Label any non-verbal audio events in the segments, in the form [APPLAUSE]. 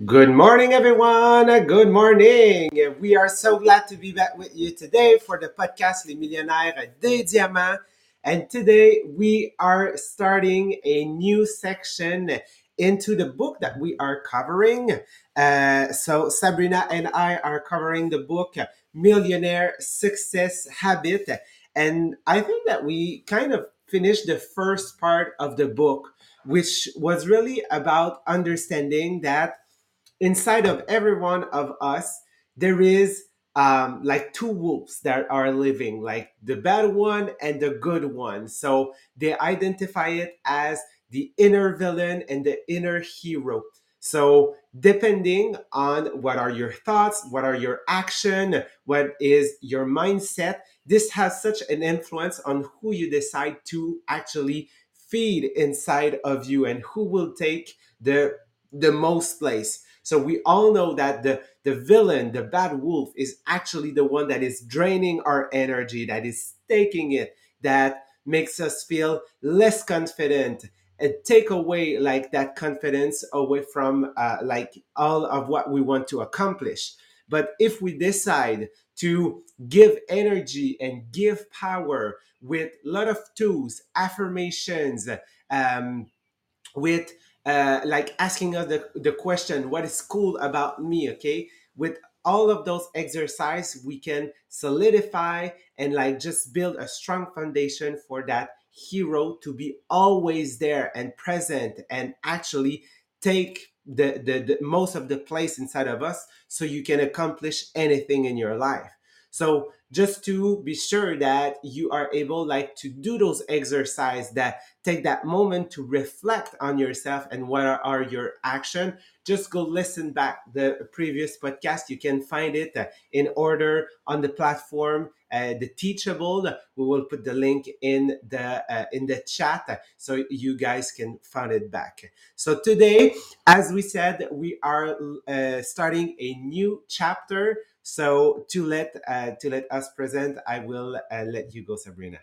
Good morning, everyone. Good morning. We are so glad to be back with you today for the podcast Les Millionnaires des Diamants. And today we are starting a new section into the book that we are covering. Uh, so Sabrina and I are covering the book Millionaire Success Habit. And I think that we kind of finished the first part of the book, which was really about understanding that inside of every one of us, there is um, like two wolves that are living, like the bad one and the good one. So they identify it as the inner villain and the inner hero. So depending on what are your thoughts, what are your action, what is your mindset, this has such an influence on who you decide to actually feed inside of you and who will take the the most place. So we all know that the the villain, the bad wolf, is actually the one that is draining our energy, that is taking it, that makes us feel less confident and take away like that confidence away from uh, like all of what we want to accomplish. But if we decide to give energy and give power with a lot of tools, affirmations, um, with uh, like asking us the, the question what is cool about me? Okay? With all of those exercise we can solidify and like just build a strong foundation for that hero to be always there and present and actually take the, the, the most of the place inside of us so you can accomplish anything in your life so just to be sure that you are able like to do those exercise that take that moment to reflect on yourself and what are, are your action just go listen back the previous podcast. You can find it uh, in order on the platform uh, the teachable. We will put the link in the uh, in the chat uh, so you guys can find it back. So today as we said we are uh, starting a new chapter so to let uh, to let us present i will uh, let you go sabrina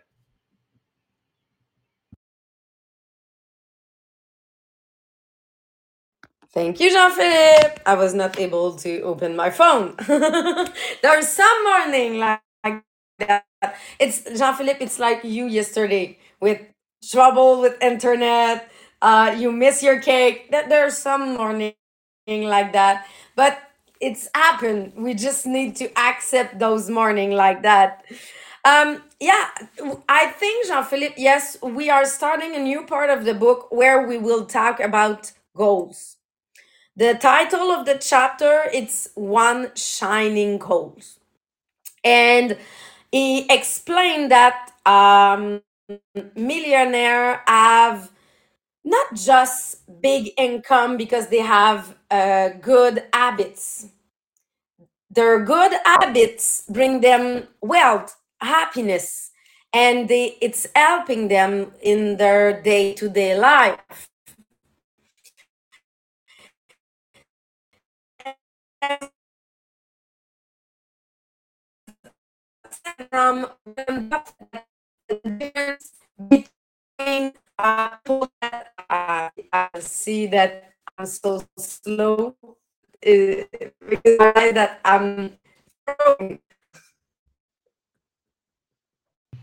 Thank you, Jean Philippe. I was not able to open my phone. [LAUGHS] There's some morning like that. It's Jean Philippe, it's like you yesterday with trouble with internet. Uh, you miss your cake. That there's some morning like that. But it's happened. We just need to accept those morning like that. Um, yeah, I think Jean Philippe, yes, we are starting a new part of the book where we will talk about goals the title of the chapter it's one shining goals and he explained that um, millionaire have not just big income because they have uh, good habits. Their good habits bring them wealth happiness and they, it's helping them in their day-to-day life. From the difference between uh, uh, I see that I'm so slow uh, because I that I'm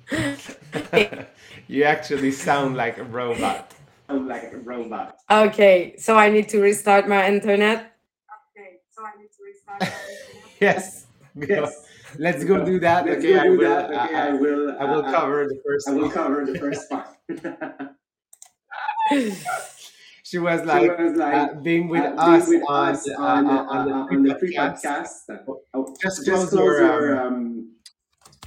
[LAUGHS] you actually sound like a robot like a robot. Okay, so I need to restart my internet. Okay, so I need to restart my [LAUGHS] internet. yes Yes. let's go do that Let's okay go i will that. Okay, I, I will. I will uh, cover the first I will one. cover the first part. [LAUGHS] [LAUGHS] she was She like was like uh, being with uh, being us with on us uh, on, uh, uh, on the pre on podcast. pre-podcast. Oh, Just just close your, your um,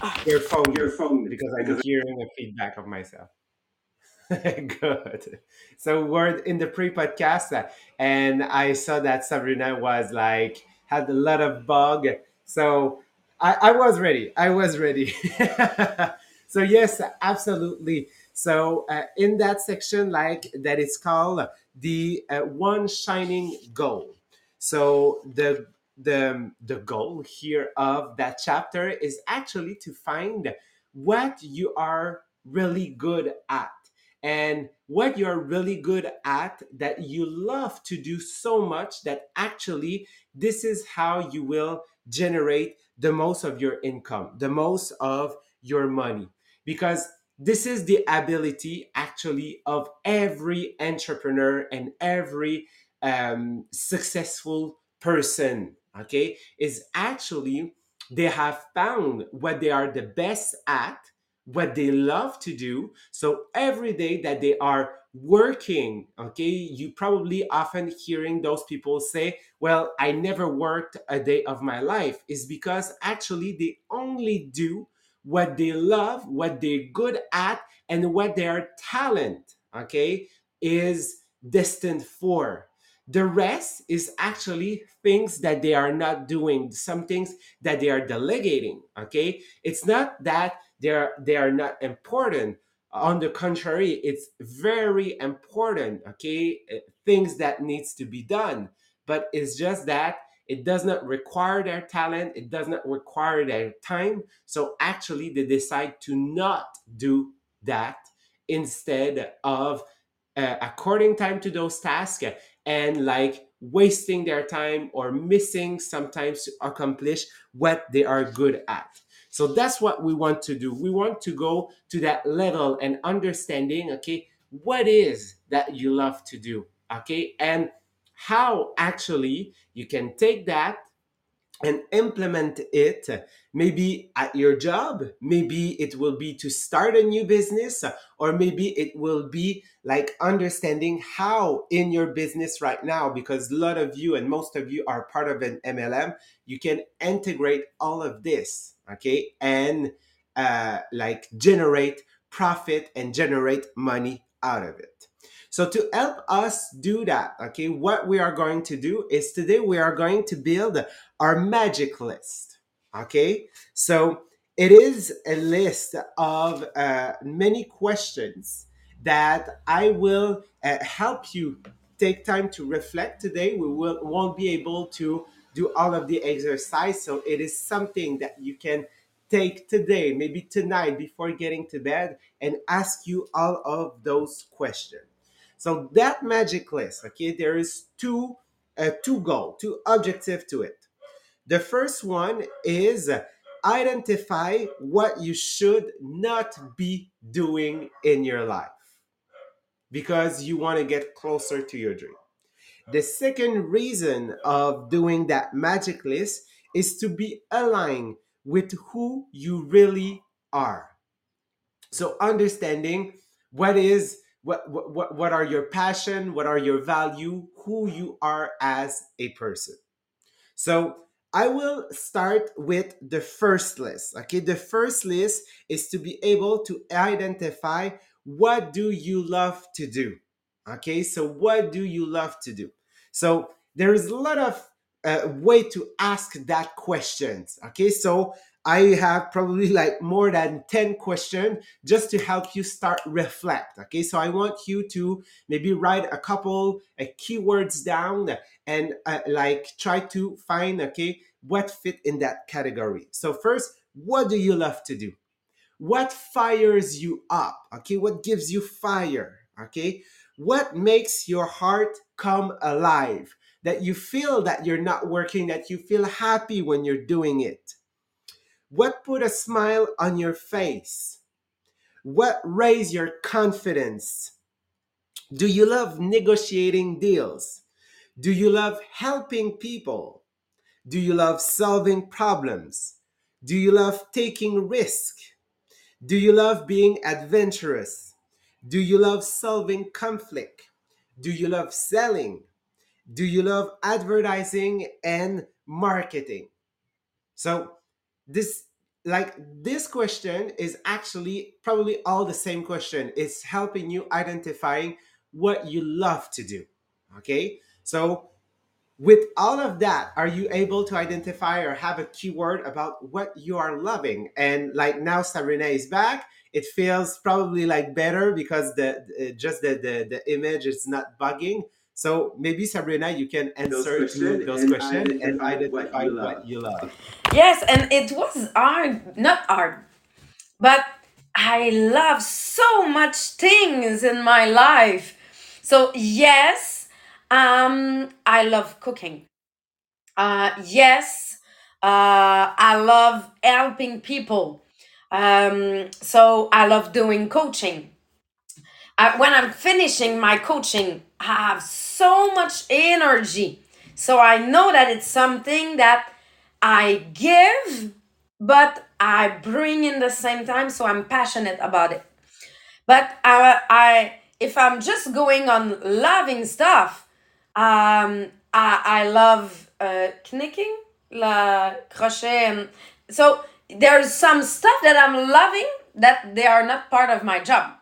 um, your phone your phone because I'm hearing the feedback of myself. [LAUGHS] Good. So we're in the pre-podcast, and I saw that Sabrina was like had a lot of bug. So I, I was ready. I was ready. [LAUGHS] so yes, absolutely. So uh, in that section, like that, it's called the uh, one shining goal. So the the the goal here of that chapter is actually to find what you are really good at and what you're really good at that you love to do so much that actually this is how you will generate the most of your income, the most of your money. Because this is the ability actually of every entrepreneur and every um, successful person, okay, is actually they have found what they are the best at, what they love to do. So every day that they are working, okay, you probably often hearing those people say, well, I never worked a day of my life, is because actually they only do what they love, what they're good at, and what their talent, okay, is destined for. The rest is actually things that they are not doing, some things that they are delegating, okay? It's not that they're they are not important. On the contrary, it's very important, okay? Uh, Things that needs to be done. But it's just that it does not require their talent, it does not require their time, so actually, they decide to not do that instead of uh, according time to those tasks and like wasting their time or missing sometimes to accomplish what they are good at. So that's what we want to do. We want to go to that level and understanding, okay, what is that you love to do, okay, and how actually you can take that and implement it maybe at your job maybe it will be to start a new business or maybe it will be like understanding how in your business right now because a lot of you and most of you are part of an mlm you can integrate all of this okay? And uh, like generate profit and generate money out of it so to help us do that okay what we are going to do is today we are going to build our magic list. Okay, so it is a list of uh, many questions that I will uh, help you take time to reflect today. We will won't be able to do all of the exercise, so it is something that you can take today, maybe tonight before getting to bed, and ask you all of those questions. So that magic list, okay, there is two uh, two goal, two objective to it. The first one is identify what you should not be doing in your life because you want to get closer to your dream. The second reason of doing that magic list is to be aligned with who you really are. So understanding what is what what what are your passion, what are your value, who you are as a person. So I will start with the first list. Okay, the first list is to be able to identify what do you love to do. Okay, so what do you love to do? So there is a lot of uh, way to ask that questions. Okay, so I have probably like more than 10 questions just to help you start reflect. Okay, so I want you to maybe write a couple uh, keywords down and uh, like try to find okay what fit in that category. So first, what do you love to do? What fires you up? Okay, what gives you fire? Okay, what makes your heart come alive? That you feel that you're not working, that you feel happy when you're doing it what put a smile on your face? What raise your confidence? Do you love negotiating deals? Do you love helping people? Do you love solving problems? Do you love taking risk? Do you love being adventurous? Do you love solving conflict? Do you love selling? Do you love advertising and marketing? So this like this question is actually probably all the same question. It's helping you identifying what you love to do okay? So with all of that are you able to identify or have a keyword about what you are loving? And like now sabrina is back it feels probably like better because the, just the, the the image is not bugging so maybe sabrina you can answer Those to questions those and questions and identify what identify you love. what you love Yes, and it was hard, not hard, but I love so much things in my life. So yes, um, I love cooking. Uh, yes, uh, I love helping people. Um, so I love doing coaching. I, when I'm finishing my coaching, I have so much energy. So I know that it's something that I give, but I bring in the same time. So I'm passionate about it. But I, I if I'm just going on loving stuff, um, I, I love uh, knicking, la crochet, and so there's some stuff that I'm loving that they are not part of my job.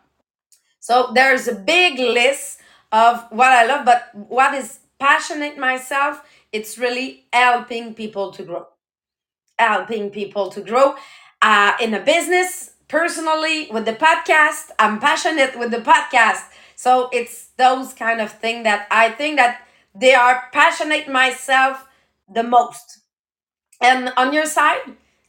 So there's a big list of what I love, but what is passionate myself, it's really helping people to grow. Helping people to grow uh, in a business, personally, with the podcast. I'm passionate with the podcast. So it's those kind of thing that I think that they are passionate myself the most. And on your side,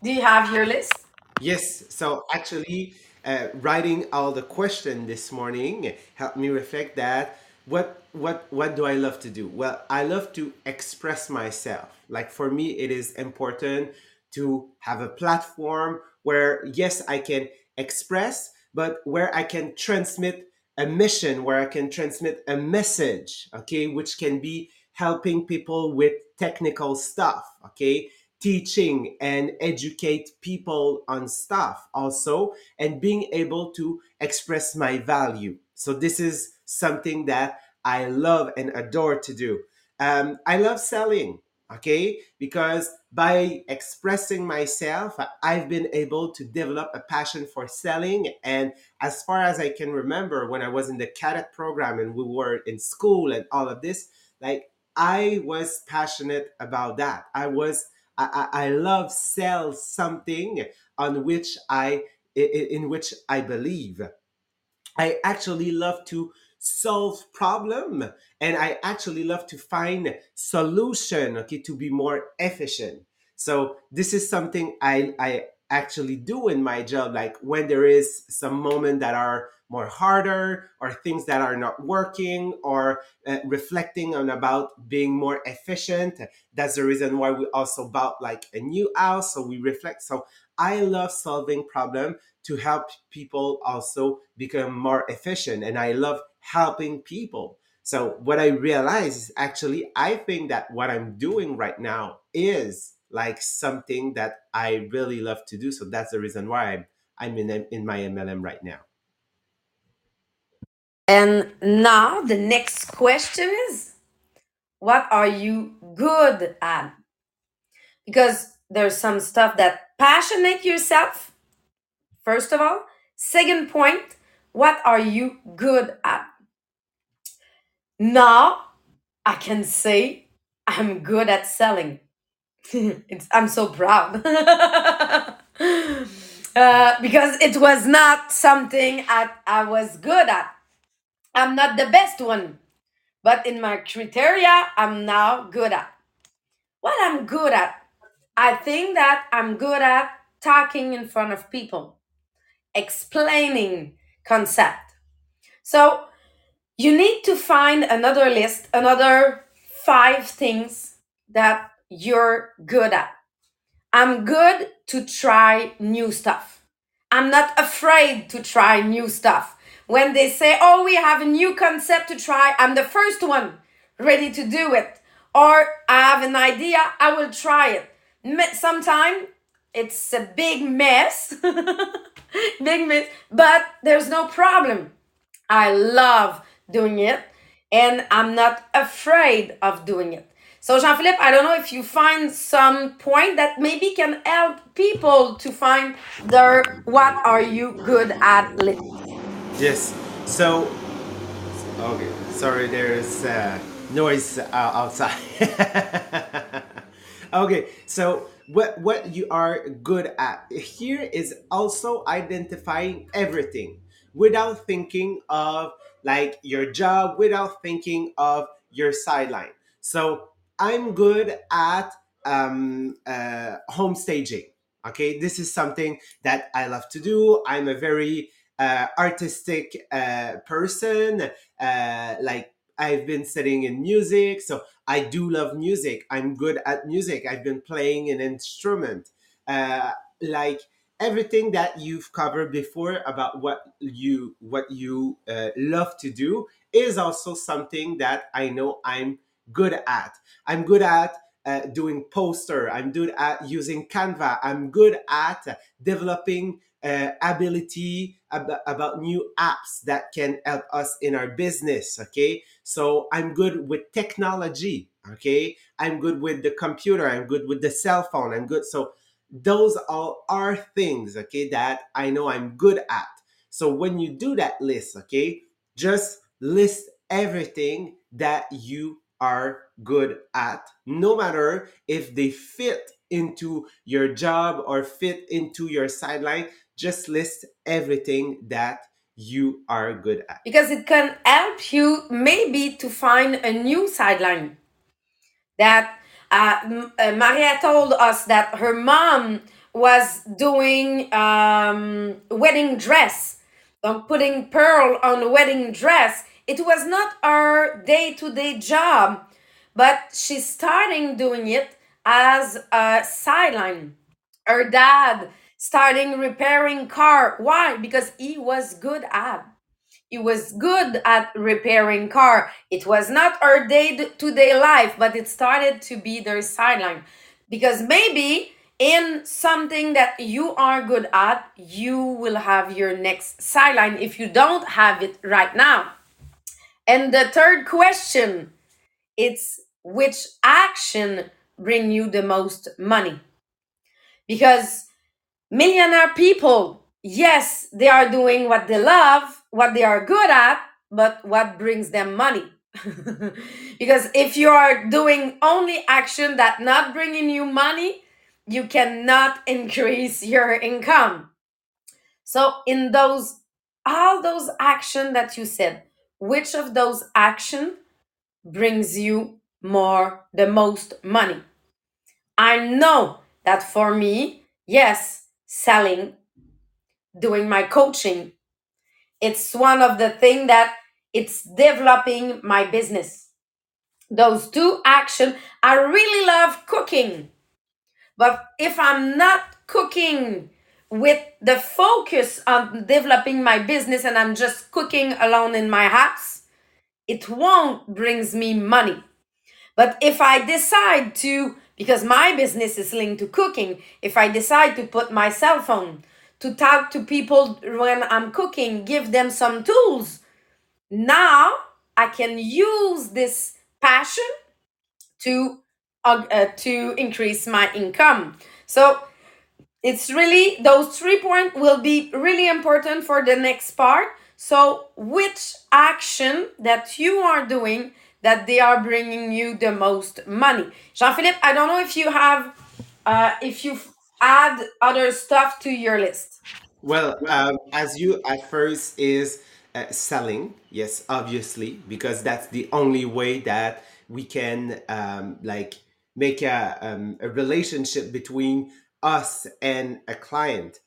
do you have your list? Yes, so actually, uh, writing all the question this morning helped me reflect that what what what do I love to do? Well, I love to express myself. Like for me, it is important to have a platform where yes, I can express, but where I can transmit a mission, where I can transmit a message, okay, which can be helping people with technical stuff, okay, teaching and educate people on stuff also, and being able to express my value. So this is something that I love and adore to do. Um, I love selling, okay, because by expressing myself, I've been able to develop a passion for selling. And as far as I can remember, when I was in the cadet program and we were in school and all of this, like I was passionate about that. I was I, I, I love sell something on which I in which I believe. I actually love to solve problem. And I actually love to find solution okay to be more efficient. So this is something I I actually do in my job like when there is some moment that are more harder or things that are not working or uh, reflecting on about being more efficient. That's the reason why we also bought like a new house so we reflect. So i love solving problem to help people also become more efficient. And i love helping people so what i realize is actually i think that what i'm doing right now is like something that i really love to do so that's the reason why i'm, I'm in, in my mlm right now And now the next question is what are you good at? Because there's some stuff that passionate yourself, first of all. Second point, what are you good at? Now I can say I'm good at selling. [LAUGHS] it's, I'm so proud. [LAUGHS] uh, because it was not something I, I was good at. I'm not the best one, but in my criteria, I'm now good at. What I'm good at, I think that I'm good at talking in front of people, explaining concept. So you need to find another list, another five things that you're good at. I'm good to try new stuff. I'm not afraid to try new stuff. When they say, oh, we have a new concept to try, I'm the first one ready to do it. Or I have an idea, I will try it. Sometimes it's a big mess, [LAUGHS] big mess, but there's no problem. I love doing it and I'm not afraid of doing it. So Jean Philippe, I don't know if you find some point that maybe can help people to find their what are you good at. Yes. So, okay. Sorry, there's uh, noise uh, outside. [LAUGHS] okay. So, what what you are good at here is also identifying everything without thinking of like your job, without thinking of your sideline. So, I'm good at um, uh, home staging. Okay, this is something that I love to do. I'm a very uh, artistic uh, person. Uh, like I've been studying in music, so I do love music. I'm good at music. I've been playing an instrument. Uh, like everything that you've covered before about what you what you uh, love to do is also something that I know I'm good at. I'm good at uh, doing poster. I'm good at using Canva. I'm good at developing uh, ability ab- about new apps that can help us in our business. Okay, so I'm good with technology. Okay, I'm good with the computer. I'm good with the cell phone. I'm good. So those all are things. Okay, that I know I'm good at. So when you do that list, okay, just list everything that you are good at, no matter if they fit into your job or fit into your sideline. Just list everything that you are good at. because it can help you maybe to find a new sideline that uh, uh, maria told us that her mom was doing um, wedding dress. Um, putting pearl on wedding dress. It was not her day-to-day job but she's starting doing it as a sideline. Her dad starting repairing car. Why? Because he was good at he was good at repairing car. It was not our day-to-day life but it started to be their sideline. Because maybe in something that you are good at you will have your next sideline if you don't have it right now. And the third question it's which action bring you the most money? Because millionaire people yes they are doing what they love what they are good at but what brings them money. [LAUGHS] Because if you are doing only action that not bringing you money you cannot [LAUGHS] increase your income. So in those all those action that you said which of those action brings you more the most money? I know that for me yes selling doing my coaching. It's one of the thing that it's developing my business. Those two action i really love cooking. But if i'm not cooking with the focus on developing my business and i'm just cooking alone in my house it won't brings me money. But if I decide to, because my business is linked to cooking, if I decide to put my cell phone to talk to people when I'm cooking, give them some tools, now I can use this passion to uh, uh, to increase my income. So it's really those three points will be really important for the next part. So which action that you are doing that they are bringing you the most money? Jean-Philippe, I don't know if you have uh, if you add other stuff to your list. Well, um, as you at first is uh, selling, yes, obviously, because that's the only way that we can um, like make a, um, a relationship between us and a client.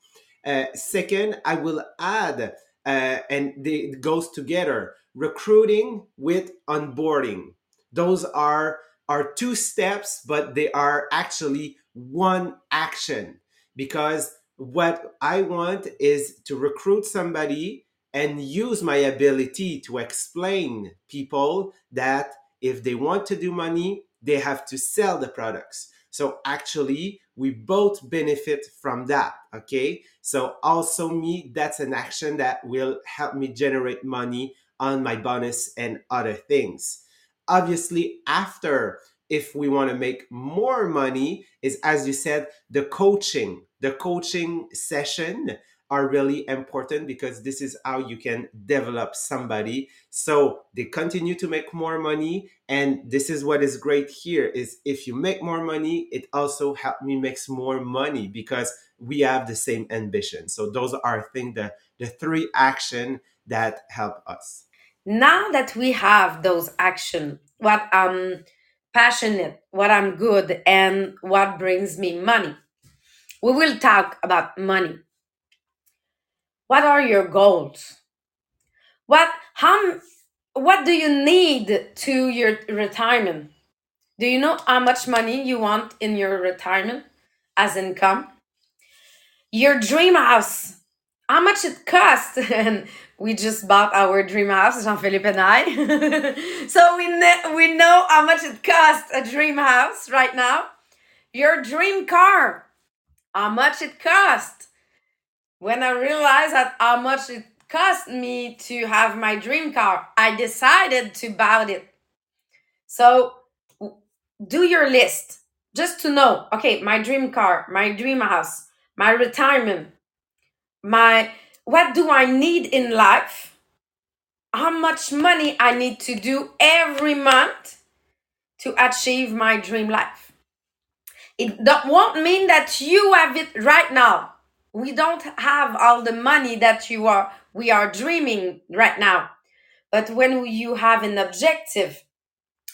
Uh, second, I will add, uh, and they, it goes together, recruiting with onboarding. Those are are two steps, but they are actually one action because what I want is to recruit somebody and use my ability to explain people that if they want to do money, they have to sell the products. So actually, we both benefit from that. Okay. So also me, that's an action that will help me generate money on my bonus and other things. Obviously, after if we want to make more money is as you said the coaching. The coaching session are really important because this is how you can develop somebody. So they continue to make more money and this is what is great here is if you make more money it also help me makes more money because we have the same ambition. So those are I think the the three action that help us. Now that we have those action, what I'm passionate, what I'm good, and what brings me money. we will talk about money. What are your goals? What how what do you need to your retirement? Do you know how much money you want in your retirement as income? Your dream house, how much it cost [LAUGHS] And we just bought our dream house, Jean-Philippe and I. [LAUGHS] so we, ne- we know how much it costs a dream house right now. Your dream car, how much it cost When I realized that how much it cost me to have my dream car, I decided to buy it. So do your list just to know, okay, my dream car, my dream house, my retirement, my what do I need in life? How much money I need to do every month to achieve my dream life. It don't, won't mean that you have it right now. We don't have all the money that you are we are dreaming right now. But when you have an objective,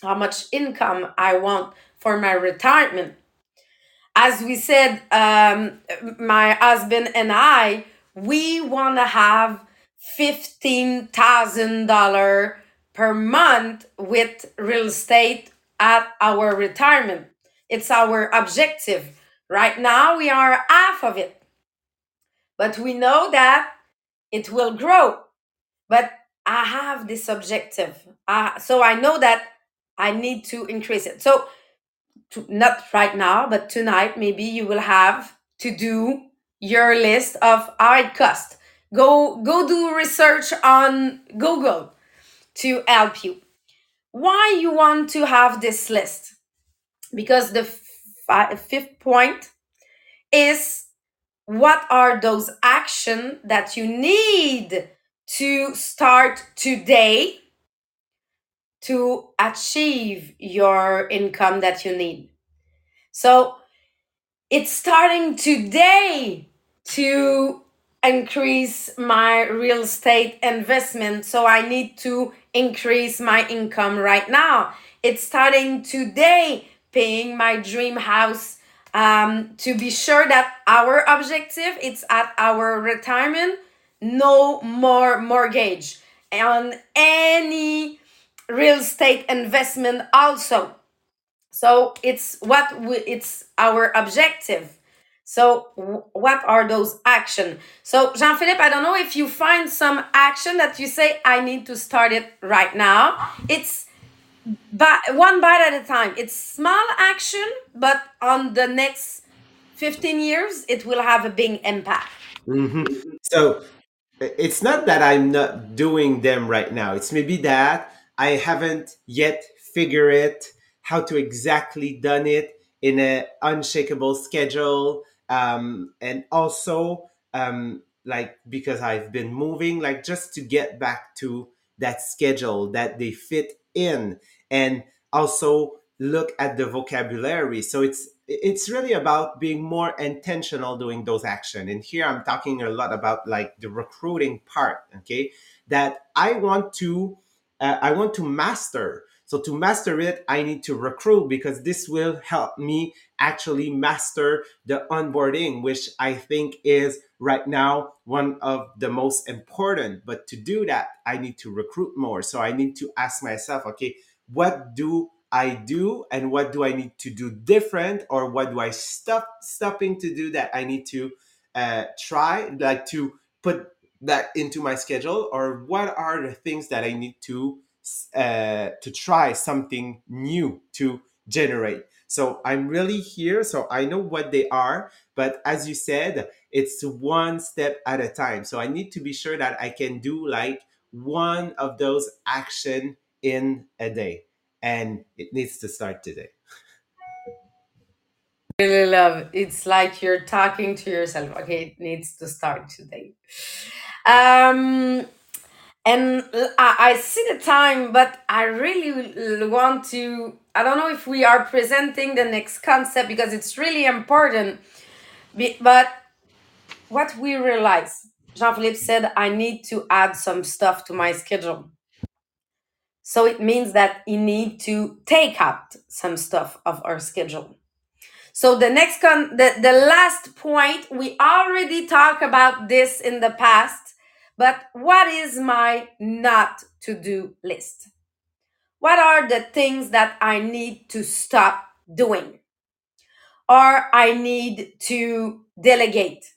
how much income I want for my retirement, as we said, um, my husband and I, we want to have fifteen thousand dollar per month with real estate at our retirement. It's our objective. Right now, we are half of it, but we know that it will grow. But I have this objective, uh, so I know that I need to increase it. So to, not right now, but tonight, maybe you will have to do your list of how it costs. Go go do research on Google to help you. Why you want to have this list? Because the fi- fifth point is what are those actions that you need to start today to achieve your income that you need. So it's starting today to increase my real estate investment. So I need to increase my income right now. It's starting today paying my dream house um, to be sure that our objective it's at our retirement no more mortgage on any real estate investment also so it's what we, it's our objective so what are those action so jean-philippe i don't know if you find some action that you say i need to start it right now it's but one bite at a time it's small action but on the next 15 years it will have a big impact hmm So it's not that I'm not doing them right now. It's maybe that I haven't yet figured it how to exactly done it in an unshakable schedule. Um, and also, um, like because I've been moving, like just to get back to that schedule that they fit in, and also look at the vocabulary. So it's it's really about being more intentional doing those action. And here i'm talking a lot about like the recruiting part okay? That i want to uh, i want to master so to master it i need to recruit because this will help me actually master the onboarding which i think is right now one of the most important. But to do that i need to recruit more. So i need to ask myself okay what do I do and what do I need to do different or what do I stop stopping to do that I need to uh, try like to put that into my schedule? Or what are the things that I need to uh, to try something new to generate. So I'm really here so I know what they are but as you said it's one step at a time. So I need to be sure that I can do like one of those action in a day and it needs to start today. really love. It's like you're talking to yourself. Okay it needs to start today. Um and I see the time but i really want to i don't know if we are presenting the next concept because it's really important but what we realize jean-philippe said i need to add some stuff to my schedule. So it means that you need to take out some stuff of our schedule. So the next con the, the last point, we already talked about this in the past, but what is my not to do list? What are the things that I need to stop doing? Or I need to delegate?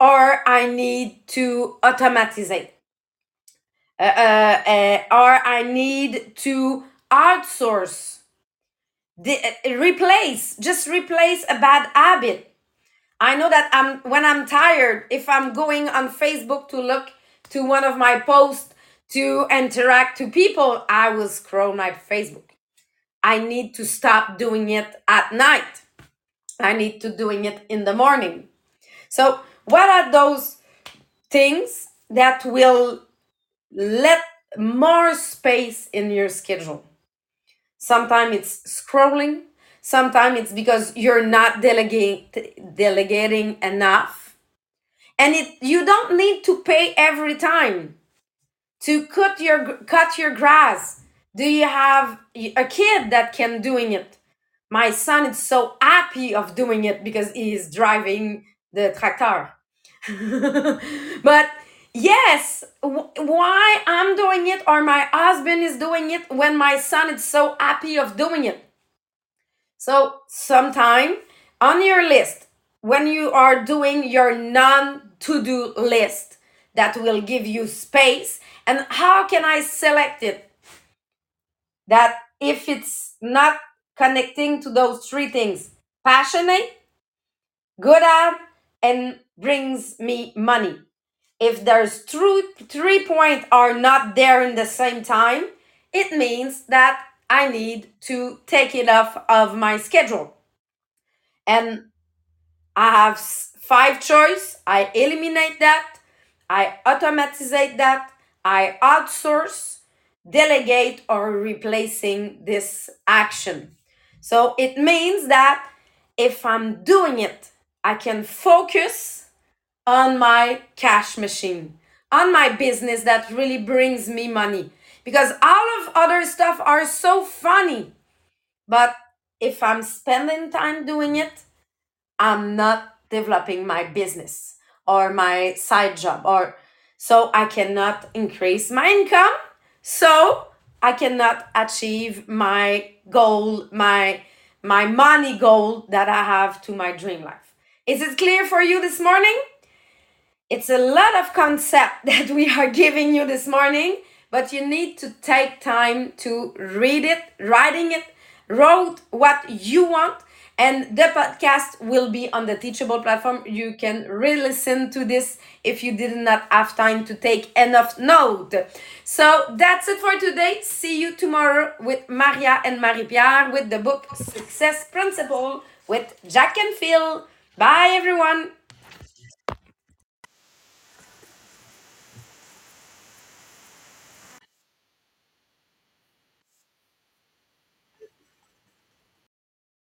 Or I need to automatize? Uh, uh, uh, or I need to outsource? The, uh, replace, just replace a bad habit. I know that I'm when I'm tired, if I'm going on Facebook to look to one of my posts to interact to people, I will scroll my Facebook. I need to stop doing it at night. I need to doing it in the morning. So, what are those things that will let more space in your schedule? Sometimes it's scrolling, sometimes it's because you're not delegate, delegating enough. And it you don't need to pay every time to cut your cut your grass. Do you have a kid that can doing it? My son is so happy of doing it because he is driving the tractor. [LAUGHS] but yes, why I'm doing it or my husband is doing it when my son is so happy of doing it. So sometime on your list, when you are doing your non to do list that will give you space, and how can I select it? That if it's not connecting to those three things passionate, good at, and brings me money. If there's true three points are not there in the same time, it means that I need to take it off of my schedule. And I have five choice. I eliminate that. I automatize that. I outsource, delegate, or replacing this action. So it means that if I'm doing it, I can focus on my cash machine, on my business that really brings me money. Because all of other stuff are so funny. But if I'm spending time doing it, I'm not developing my business or my side job or so I cannot increase my income. So I cannot achieve my goal, my my money goal that I have to my dream life. Is it clear for you this morning? It's a lot of concept [LAUGHS] that we are giving you this morning, but you need to take time to read it, writing it, wrote what you want, and the podcast will be on the Teachable platform. You can re-listen to this if you did not have time to take enough note. So that's it for today. See you tomorrow with Maria and Marie-Pierre with the book Success Principle with Jack Canfield. Bye everyone.